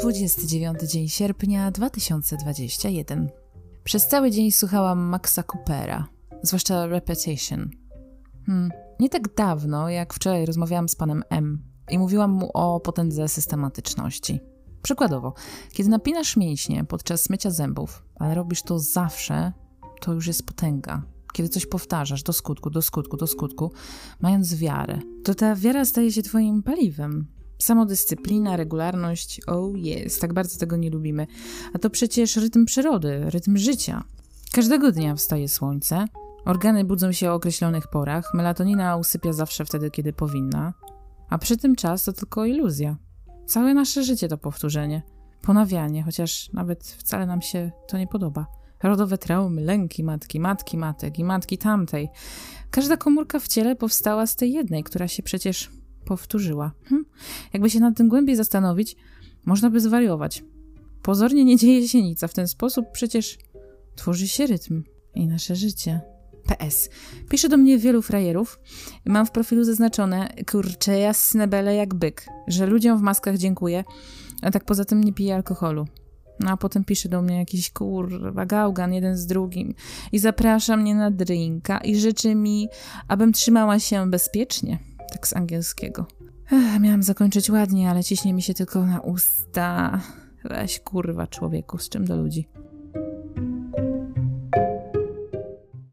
29 dzień sierpnia 2021. Przez cały dzień słuchałam Maxa Coopera, zwłaszcza Repetition. Hmm, nie tak dawno, jak wczoraj rozmawiałam z panem M i mówiłam mu o potędze systematyczności. Przykładowo, kiedy napinasz mięśnie podczas mycia zębów, ale robisz to zawsze, to już jest potęga. Kiedy coś powtarzasz do skutku, do skutku, do skutku, mając wiarę, to ta wiara staje się twoim paliwem, Samodyscyplina, regularność, oh jest, tak bardzo tego nie lubimy. A to przecież rytm przyrody, rytm życia. Każdego dnia wstaje słońce, organy budzą się o określonych porach, melatonina usypia zawsze wtedy, kiedy powinna, a przy tym czas to tylko iluzja. Całe nasze życie to powtórzenie, ponawianie, chociaż nawet wcale nam się to nie podoba. Rodowe traumy, lęki matki, matki matek i matki tamtej. Każda komórka w ciele powstała z tej jednej, która się przecież powtórzyła. Hm? Jakby się nad tym głębiej zastanowić, można by zwariować. Pozornie nie dzieje się nic, a w ten sposób przecież tworzy się rytm i nasze życie. PS. Pisze do mnie wielu frajerów. Mam w profilu zaznaczone, kurcze jasne bele jak byk, że ludziom w maskach dziękuję, a tak poza tym nie piję alkoholu. No a potem pisze do mnie jakiś kurwa gałgan jeden z drugim i zaprasza mnie na drinka i życzy mi, abym trzymała się bezpiecznie tak z angielskiego. Ech, miałam zakończyć ładnie, ale ciśnie mi się tylko na usta. Weź kurwa człowieku, z czym do ludzi.